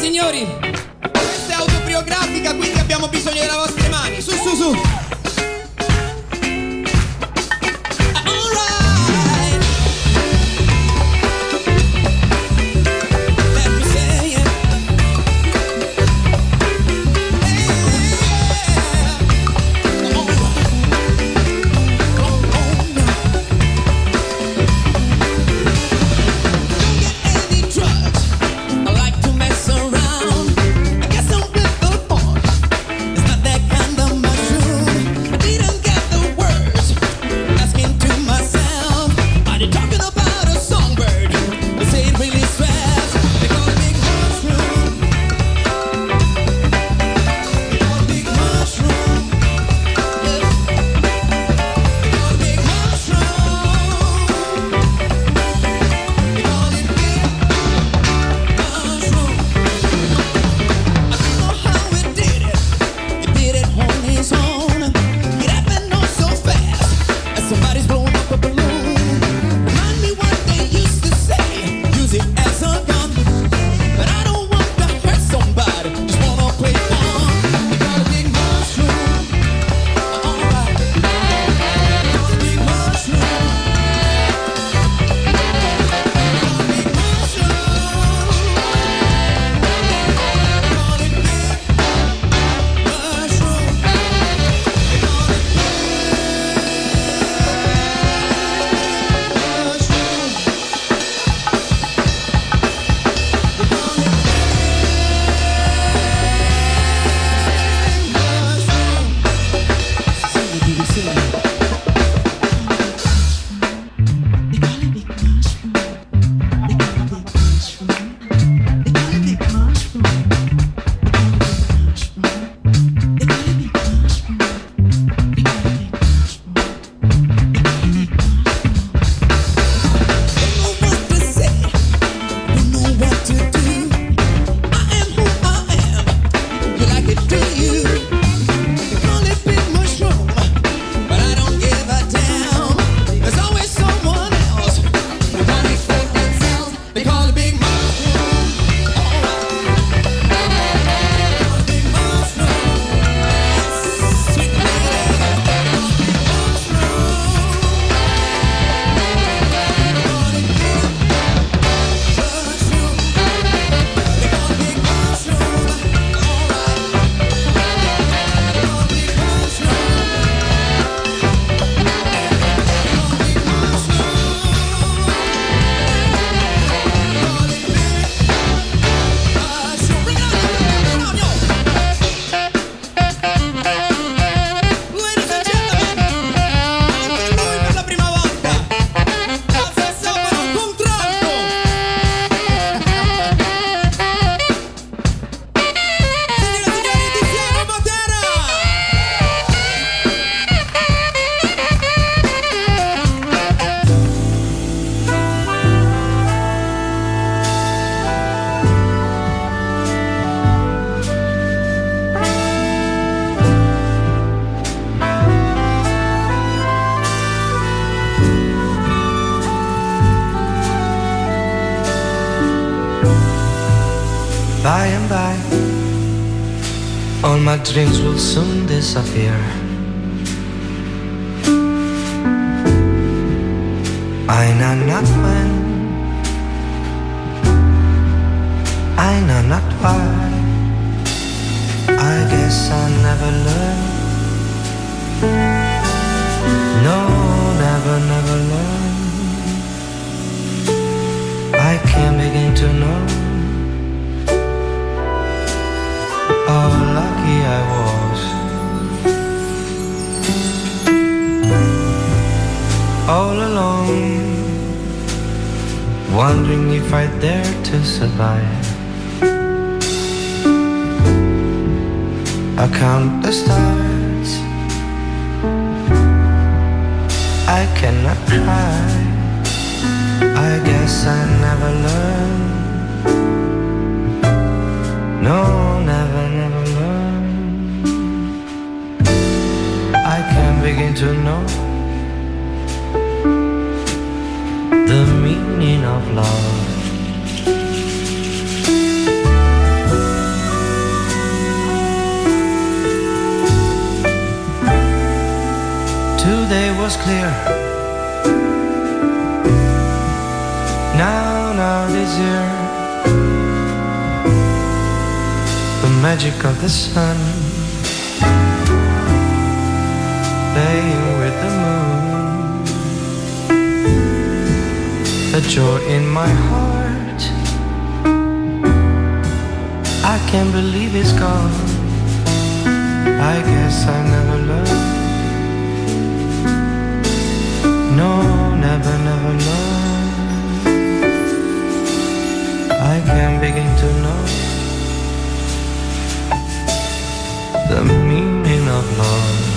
signori, questa è autobiografica, quindi abbiamo bisogno delle vostre mani. Su, su, su. not why. I guess I never learned. No, never, never learned. I can't begin to know how lucky I was. All alone, wondering if I dare to survive. I count the stars. I cannot cry. I guess I never learned. No, never, never learned. I can't begin to know the meaning of love. Was clear. Now, now this year, the magic of the sun playing with the moon, the joy in my heart. I can't believe it's gone. I guess I never learned. No, never, never learn. I can't begin to know the meaning of love.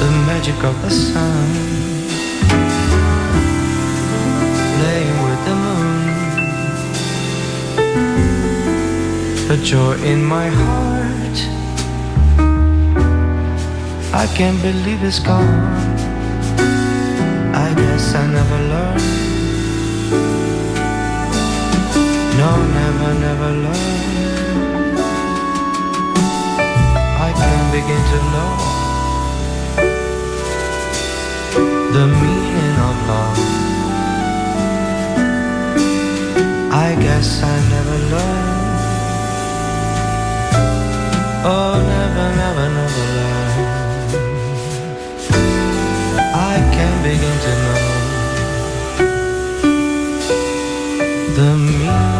The magic of the sun, playing with the moon, the joy in my heart. I can't believe it's gone. I guess I never learned. No, never, never learn. Begin to know the meaning of love. I guess I never learned. Oh, never, never, never learn. I can't begin to know the meaning.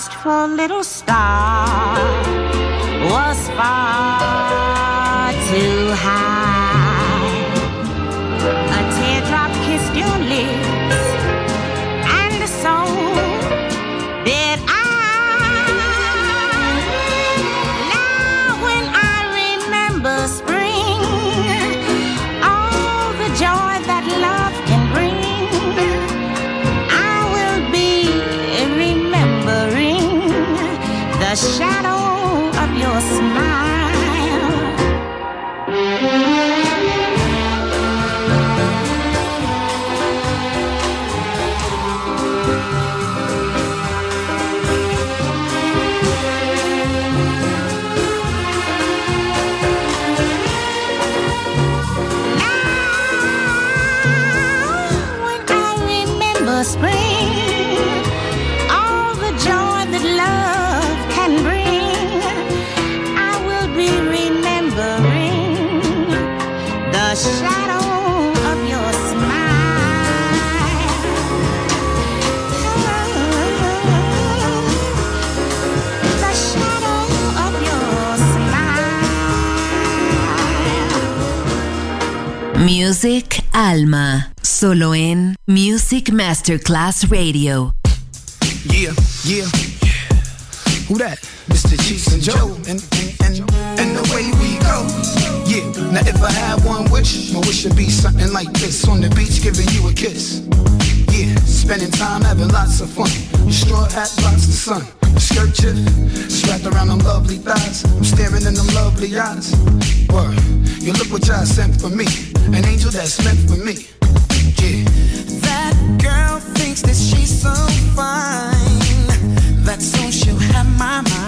Wistful little star was far too high. Music Alma. Solo en Music Masterclass Radio. Yeah, yeah. Who that? Mr. Cheeks and Joe. And, and, and, the way we go. Yeah, now if I had one wish, my wish would be something like this. On the beach, giving you a kiss. Yeah, spending time having lots of fun. Straw hat blocks the sun. Skirt chip, strapped around them lovely thighs. I'm staring in them lovely eyes. Word, you look what y'all sent for me. An angel that's meant for me. Yeah. That girl thinks that she's so fine. That soon she'll have my mind.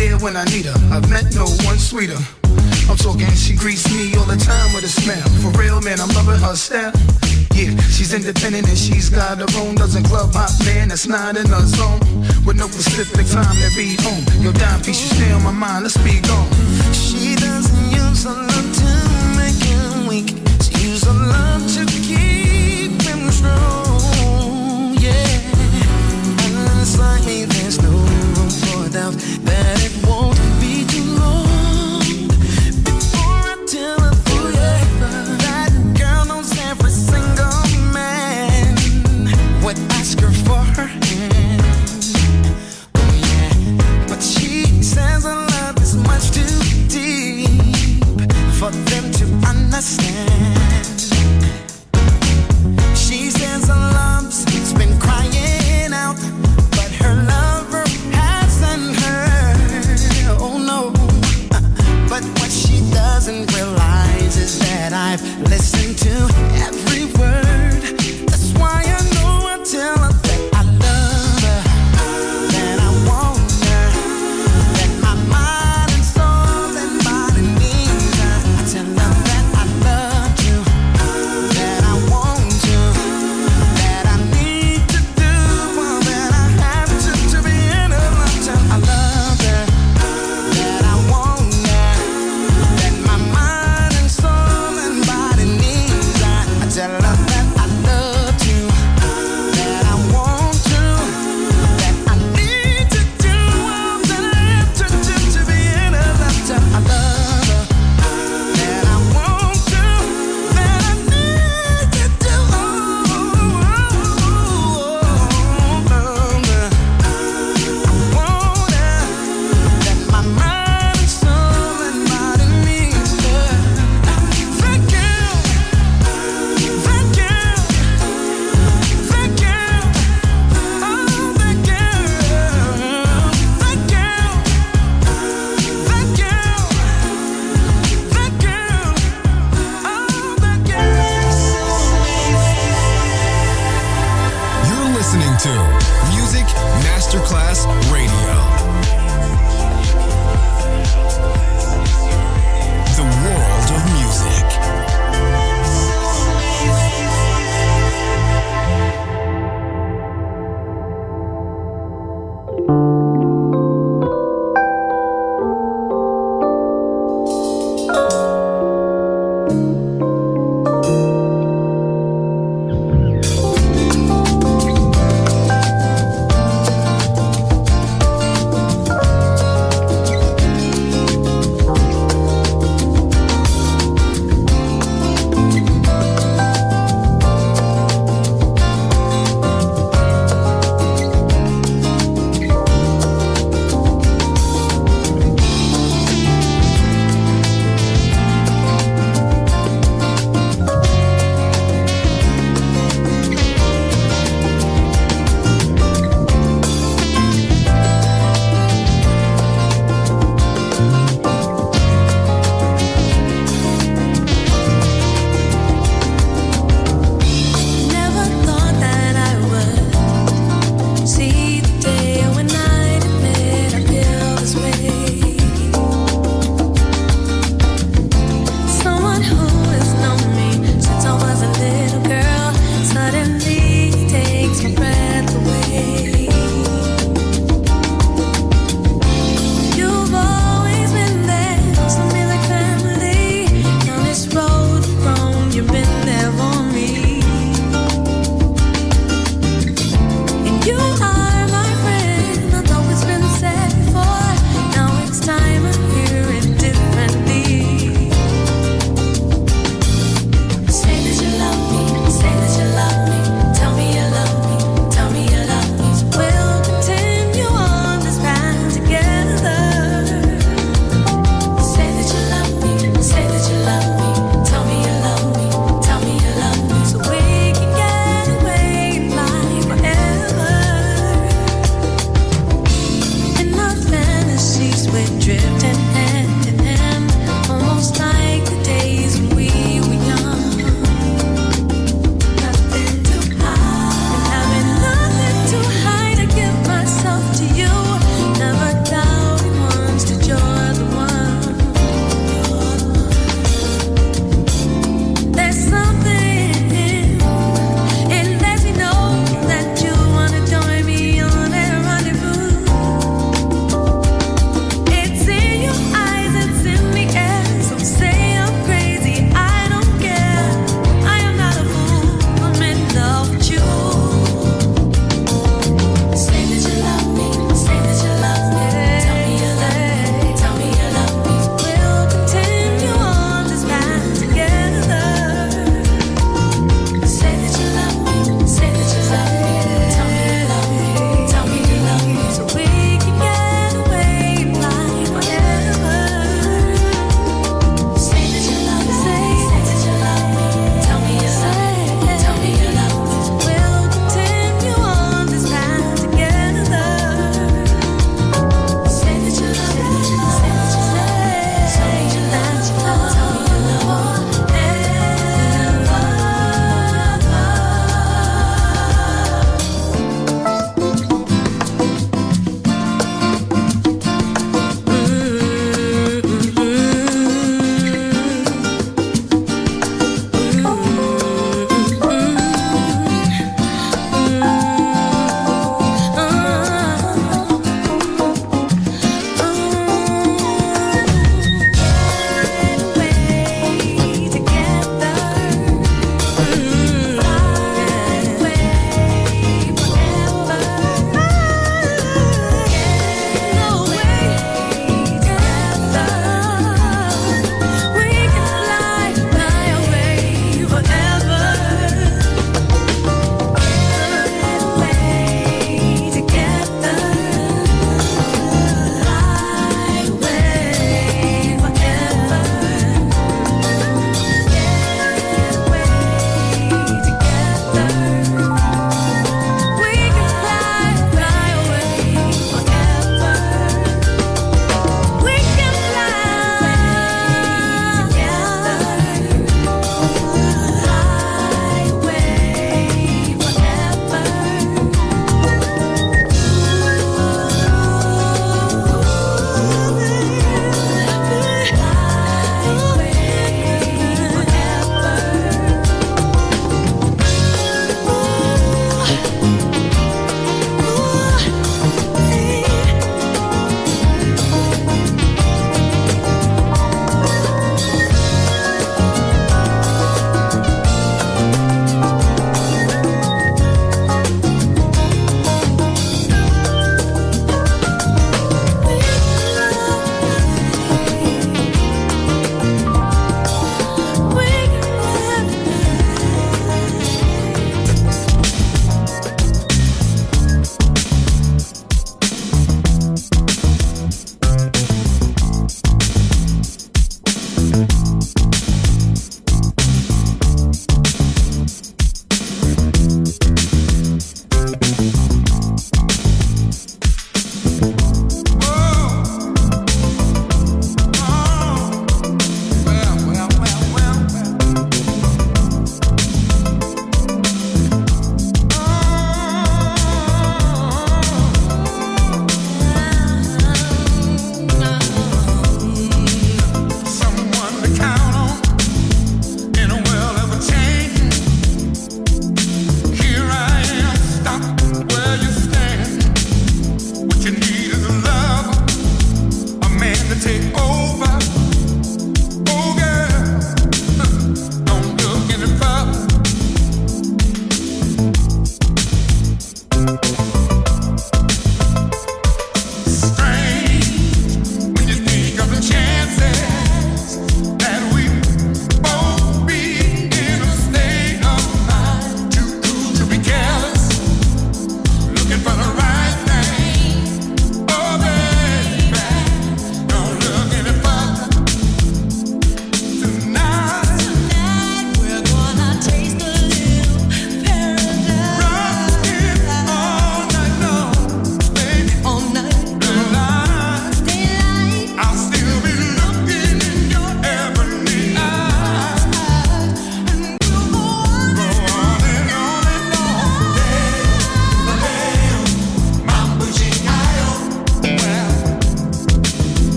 There when I need her. I've met no one sweeter. I'm talking, she greets me all the time with a smile. For real, man, I'm loving her style. Yeah, she's independent and she's got her own. Doesn't club hop, man, that's not in her zone. With no specific time to be home. Your dime piece, you stay on my mind, let's be gone. She doesn't use her love to make him weak. She used her love to keep him strong. Yeah. And it's like me, there's no for that it